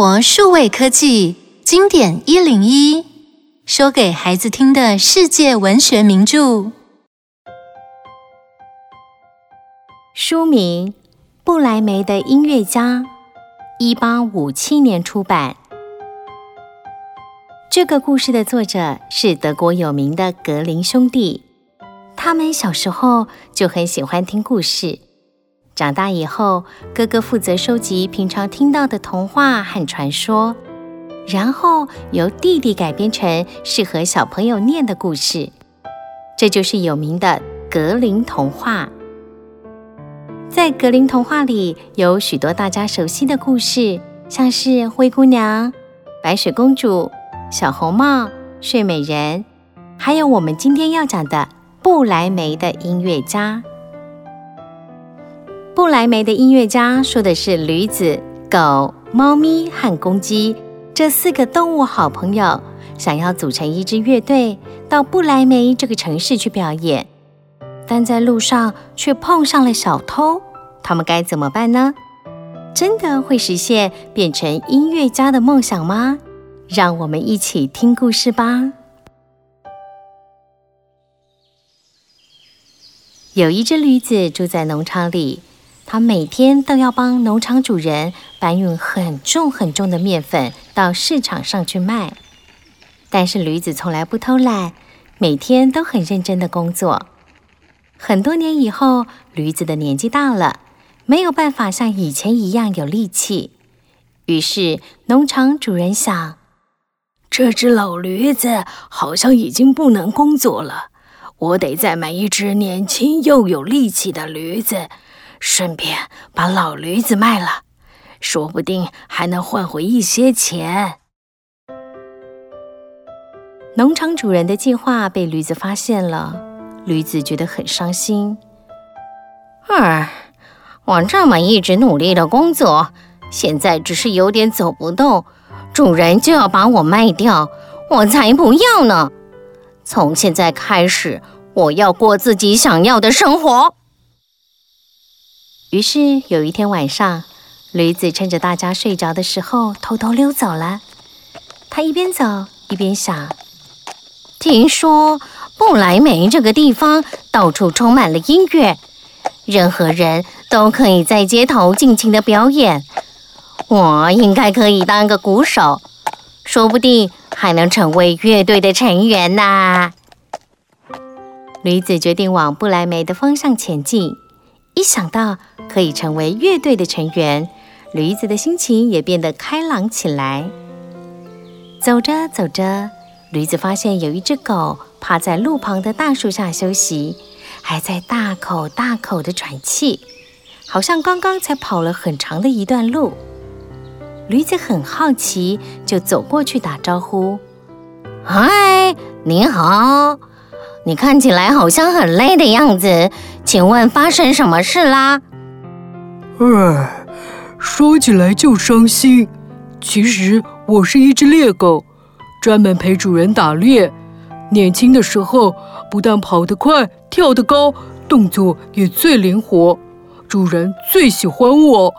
活数位科技经典一零一，说给孩子听的世界文学名著。书名《布莱梅的音乐家》，一八五七年出版。这个故事的作者是德国有名的格林兄弟。他们小时候就很喜欢听故事。长大以后，哥哥负责收集平常听到的童话和传说，然后由弟弟改编成适合小朋友念的故事。这就是有名的格林童话。在格林童话里，有许多大家熟悉的故事，像是灰姑娘、白雪公主、小红帽、睡美人，还有我们今天要讲的布莱梅的音乐家。布莱梅的音乐家说的是驴子、狗、猫咪和公鸡这四个动物好朋友，想要组成一支乐队，到布莱梅这个城市去表演，但在路上却碰上了小偷，他们该怎么办呢？真的会实现变成音乐家的梦想吗？让我们一起听故事吧。有一只驴子住在农场里。他每天都要帮农场主人搬运很重很重的面粉到市场上去卖，但是驴子从来不偷懒，每天都很认真的工作。很多年以后，驴子的年纪大了，没有办法像以前一样有力气。于是农场主人想，这只老驴子好像已经不能工作了，我得再买一只年轻又有力气的驴子。顺便把老驴子卖了，说不定还能换回一些钱。农场主人的计划被驴子发现了，驴子觉得很伤心。唉，我这么一直努力的工作，现在只是有点走不动，主人就要把我卖掉，我才不要呢！从现在开始，我要过自己想要的生活。于是有一天晚上，驴子趁着大家睡着的时候偷偷溜走了。他一边走一边想：听说布莱梅这个地方到处充满了音乐，任何人都可以在街头尽情的表演。我应该可以当个鼓手，说不定还能成为乐队的成员呢。驴子决定往布莱梅的方向前进。一想到可以成为乐队的成员，驴子的心情也变得开朗起来。走着走着，驴子发现有一只狗趴在路旁的大树下休息，还在大口大口地喘气，好像刚刚才跑了很长的一段路。驴子很好奇，就走过去打招呼：“嗨，你好。”你看起来好像很累的样子，请问发生什么事啦？唉，说起来就伤心。其实我是一只猎狗，专门陪主人打猎。年轻的时候，不但跑得快、跳得高，动作也最灵活，主人最喜欢我。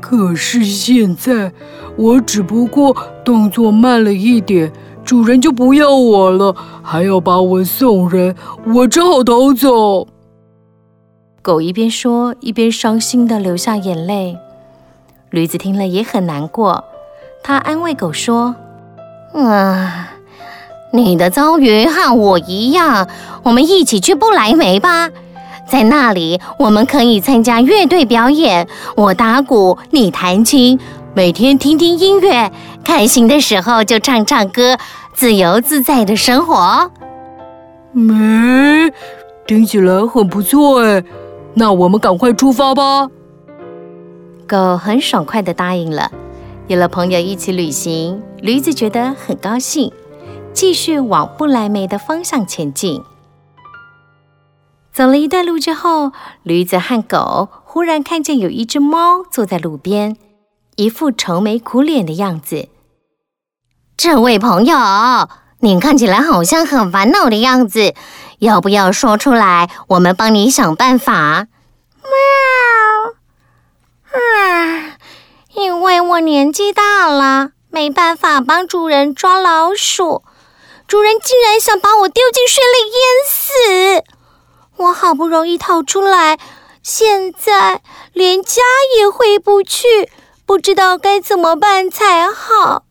可是现在，我只不过动作慢了一点。主人就不要我了，还要把我送人，我只好逃走。狗一边说，一边伤心地流下眼泪。驴子听了也很难过，他安慰狗说：“啊，你的遭遇和我一样，我们一起去不来梅吧，在那里我们可以参加乐队表演，我打鼓，你弹琴。”每天听听音乐，开心的时候就唱唱歌，自由自在的生活。嗯，听起来很不错哎，那我们赶快出发吧。狗很爽快的答应了。有了朋友一起旅行，驴子觉得很高兴，继续往布莱梅的方向前进。走了一段路之后，驴子和狗忽然看见有一只猫坐在路边。一副愁眉苦脸的样子。这位朋友，你看起来好像很烦恼的样子，要不要说出来？我们帮你想办法。喵！啊，因为我年纪大了，没办法帮主人抓老鼠，主人竟然想把我丢进水里淹死。我好不容易逃出来，现在连家也回不去，不知道该怎么办才好。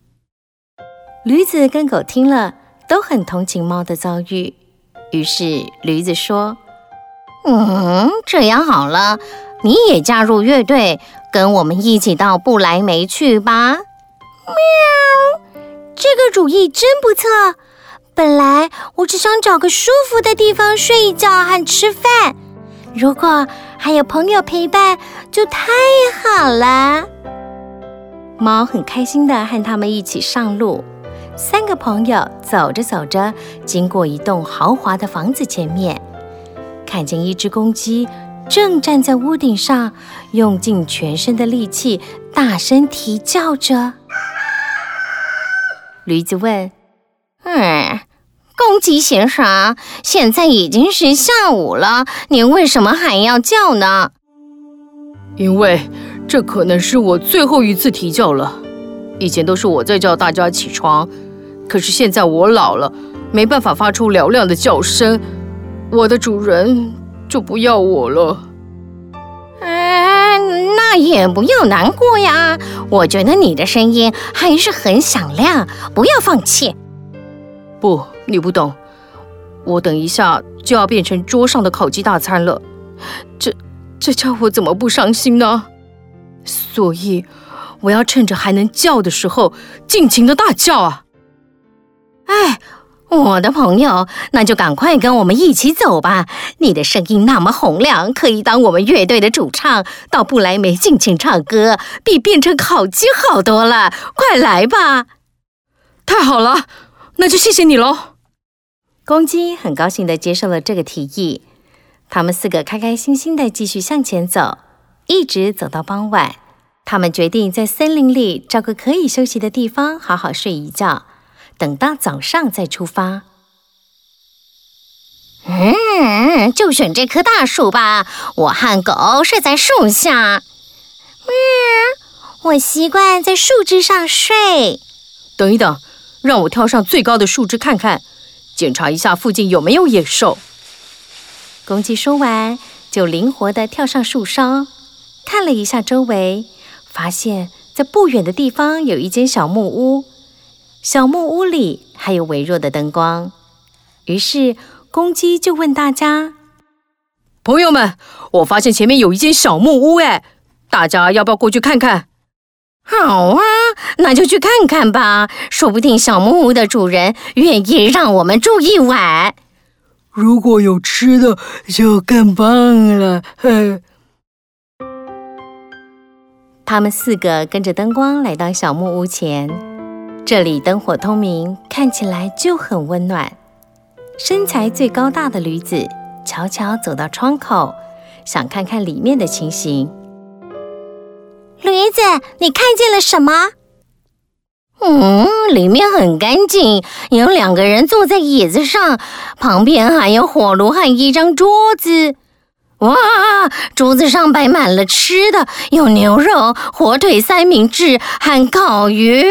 驴子跟狗听了都很同情猫的遭遇，于是驴子说：“嗯，这样好了，你也加入乐队，跟我们一起到不来梅去吧。”喵，这个主意真不错。本来我只想找个舒服的地方睡一觉和吃饭，如果还有朋友陪伴，就太好了。猫很开心地和他们一起上路。三个朋友走着走着，经过一栋豪华的房子前面，看见一只公鸡正站在屋顶上，用尽全身的力气大声啼叫着。驴子问：“嗯。”公鸡先生，现在已经是下午了，您为什么还要叫呢？因为这可能是我最后一次啼叫了。以前都是我在叫大家起床，可是现在我老了，没办法发出嘹亮的叫声，我的主人就不要我了。哎，那也不要难过呀，我觉得你的声音还是很响亮，不要放弃。不。你不懂，我等一下就要变成桌上的烤鸡大餐了，这这叫我怎么不伤心呢？所以我要趁着还能叫的时候尽情的大叫啊！哎，我的朋友，那就赶快跟我们一起走吧！你的声音那么洪亮，可以当我们乐队的主唱，到不来梅尽情唱歌，比变成烤鸡好多了。快来吧！太好了，那就谢谢你喽。公鸡很高兴地接受了这个提议，他们四个开开心心地继续向前走，一直走到傍晚。他们决定在森林里找个可以休息的地方，好好睡一觉，等到早上再出发。嗯，就选这棵大树吧，我和狗睡在树下。嗯，我习惯在树枝上睡。等一等，让我跳上最高的树枝看看。检查一下附近有没有野兽。公鸡说完，就灵活地跳上树梢，看了一下周围，发现在不远的地方有一间小木屋，小木屋里还有微弱的灯光。于是，公鸡就问大家：“朋友们，我发现前面有一间小木屋，哎，大家要不要过去看看？”好啊，那就去看看吧，说不定小木屋的主人愿意让我们住一晚。如果有吃的，就更棒了。哼。他们四个跟着灯光来到小木屋前，这里灯火通明，看起来就很温暖。身材最高大的驴子悄悄走到窗口，想看看里面的情形。驴子，你看见了什么？嗯，里面很干净，有两个人坐在椅子上，旁边还有火炉和一张桌子。哇，桌子上摆满了吃的，有牛肉、火腿三明治和烤鱼。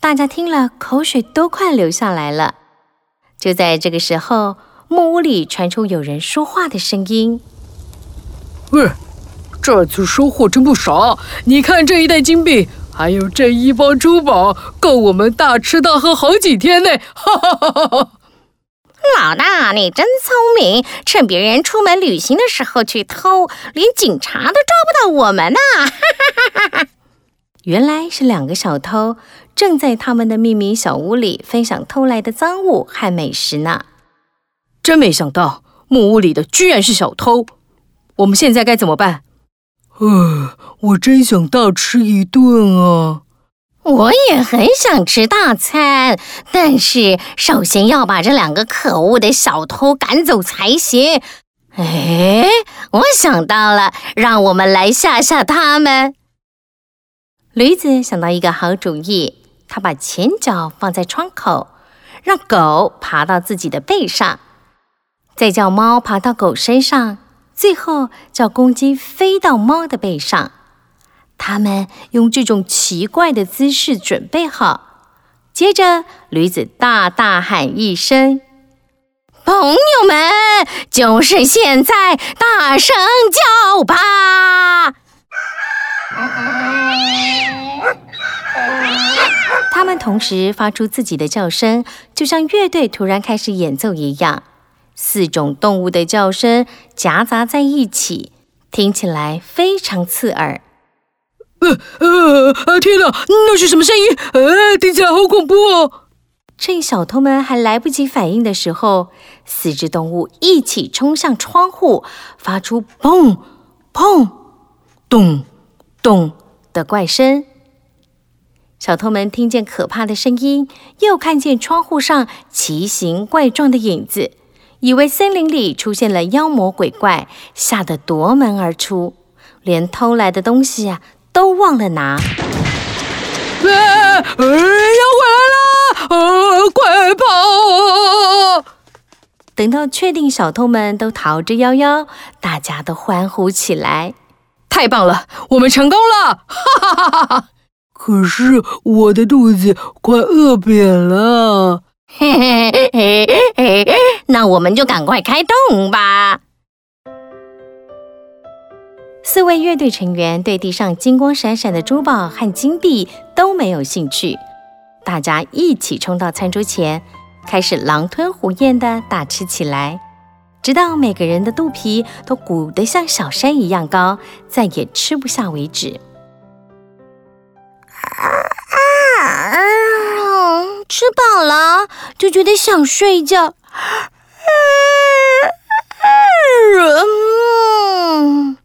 大家听了，口水都快流下来了。就在这个时候，木屋里传出有人说话的声音。喂。这次收获真不少，你看这一袋金币，还有这一包珠宝，够我们大吃大喝好几天呢！哈哈哈哈哈！老大，你真聪明，趁别人出门旅行的时候去偷，连警察都抓不到我们呢！哈哈哈哈！原来是两个小偷正在他们的秘密小屋里分享偷来的赃物和美食呢。真没想到，木屋里的居然是小偷，我们现在该怎么办？呃，我真想大吃一顿啊！我也很想吃大餐，但是首先要把这两个可恶的小偷赶走才行。哎，我想到了，让我们来吓吓他们。驴子想到一个好主意，他把前脚放在窗口，让狗爬到自己的背上，再叫猫爬到狗身上。最后叫公鸡飞到猫的背上，他们用这种奇怪的姿势准备好，接着驴子大大喊一声：“朋友们，就是现在，大声叫吧！”他们同时发出自己的叫声，就像乐队突然开始演奏一样。四种动物的叫声夹杂在一起，听起来非常刺耳。呃呃，天哪，那是什么声音？呃，听起来好恐怖哦！趁小偷们还来不及反应的时候，四只动物一起冲向窗户，发出砰砰咚咚的怪声。小偷们听见可怕的声音，又看见窗户上奇形怪状的影子，以为森林里出现了妖魔鬼怪，吓得夺门而出，连偷来的东西啊都忘了拿。啊！妖怪来了！啊！快跑！等到确定小偷们都逃之夭夭，大家都欢呼起来。太棒了，我们成功了！哈哈哈哈！可是我的肚子快饿扁了，嘿嘿嘿嘿嘿，那我们就赶快开动吧。四位乐队成员对地上金光闪闪的珠宝和金币都没有兴趣，大家一起冲到餐桌前，开始狼吞虎咽地大吃起来，直到每个人的肚皮都鼓得像小山一样高，再也吃不下为止。吃饱了就觉得想睡觉。嗯，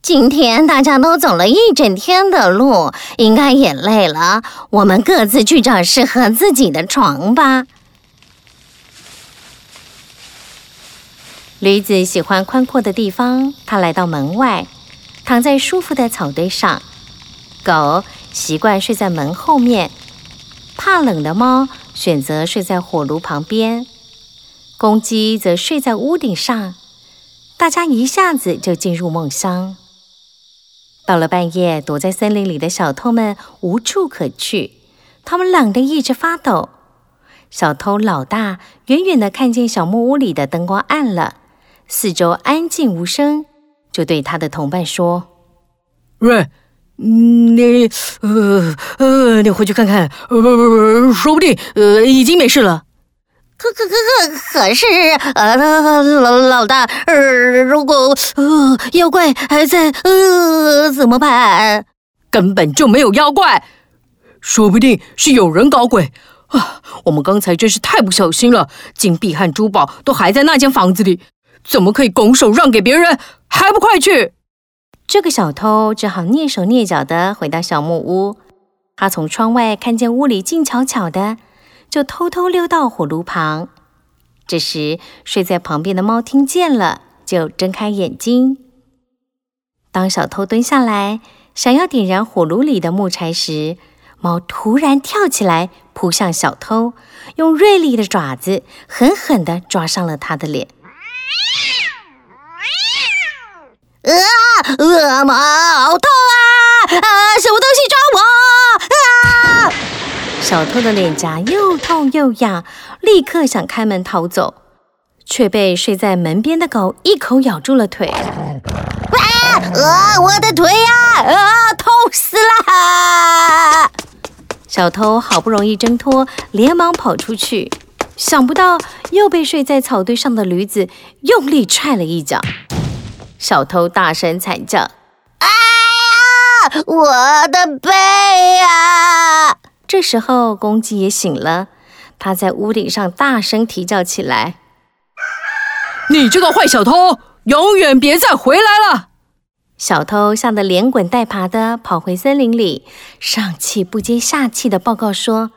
今天大家都走了一整天的路，应该也累了。我们各自去找适合自己的床吧。驴子喜欢宽阔的地方，它来到门外，躺在舒服的草堆上。狗习惯睡在门后面。怕冷的猫选择睡在火炉旁边，公鸡则睡在屋顶上。大家一下子就进入梦乡。到了半夜，躲在森林里的小偷们无处可去，他们冷得一直发抖。小偷老大远远的看见小木屋里的灯光暗了，四周安静无声，就对他的同伴说：“喂。”你呃呃，你回去看看，不不不，说不定呃已经没事了。可可可可可是呃老老大，呃如果呃妖怪还在呃怎么办？根本就没有妖怪，说不定是有人搞鬼啊！我们刚才真是太不小心了，金币和珠宝都还在那间房子里，怎么可以拱手让给别人？还不快去！这个小偷只好蹑手蹑脚地回到小木屋。他从窗外看见屋里静悄悄的，就偷偷溜到火炉旁。这时，睡在旁边的猫听见了，就睁开眼睛。当小偷蹲下来想要点燃火炉里的木柴时，猫突然跳起来扑向小偷，用锐利的爪子狠狠地抓伤了他的脸。啊！恶猫，好痛啊！啊，什么东西？小偷的脸颊又痛又痒，立刻想开门逃走，却被睡在门边的狗一口咬住了腿。啊！啊，我的腿呀！啊，痛死了！小偷好不容易挣脱，连忙跑出去，想不到又被睡在草堆上的驴子用力踹了一脚。小偷大声惨叫：“啊，我的背啊！”这时候，公鸡也醒了，它在屋顶上大声啼叫起来：“你这个坏小偷，永远别再回来了！”小偷吓得连滚带爬的跑回森林里，上气不接下气的报告说：“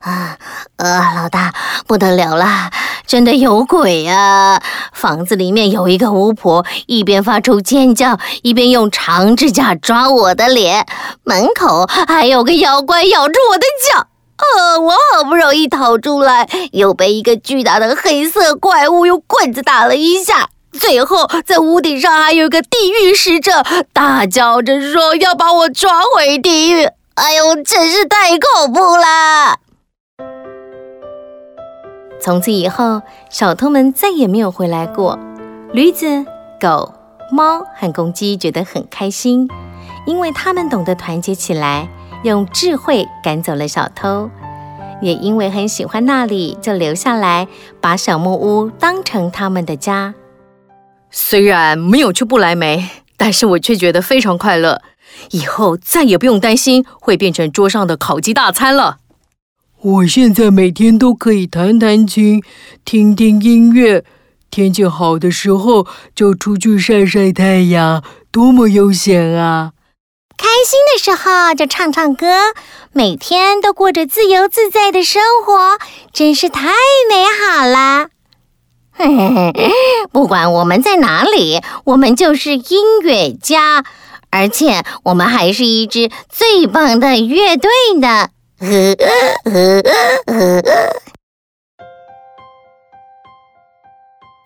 啊，呃，老大，不得了了！”真的有鬼呀！房子里面有一个巫婆，一边发出尖叫，一边用长指甲抓我的脸。门口还有个妖怪咬住我的脚。呃，我好不容易逃出来，又被一个巨大的黑色怪物用棍子打了一下。最后在屋顶上还有个地狱使者，大叫着说要把我抓回地狱。哎呦，真是太恐怖了！从此以后，小偷们再也没有回来过。驴子、狗、猫和公鸡觉得很开心，因为他们懂得团结起来，用智慧赶走了小偷。也因为很喜欢那里，就留下来，把小木屋当成他们的家。虽然没有去不来梅，但是我却觉得非常快乐。以后再也不用担心会变成桌上的烤鸡大餐了。我现在每天都可以弹弹琴，听听音乐，天气好的时候就出去晒晒太阳，多么悠闲啊！开心的时候就唱唱歌，每天都过着自由自在的生活，真是太美好了。不管我们在哪里，我们就是音乐家。而且我们还是一支最棒的乐队呢！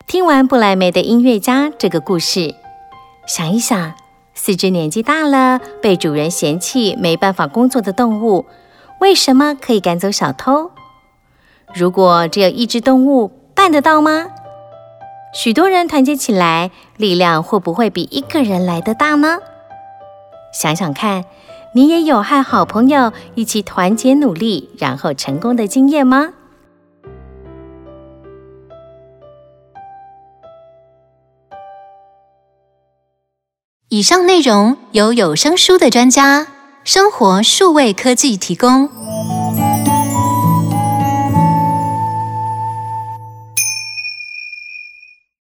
听完不莱梅的音乐家这个故事，想一想，四只年纪大了、被主人嫌弃、没办法工作的动物，为什么可以赶走小偷？如果只有一只动物，办得到吗？许多人团结起来，力量会不会比一个人来得大呢？想想看，你也有和好朋友一起团结努力，然后成功的经验吗？以上内容由有声书的专家生活数位科技提供。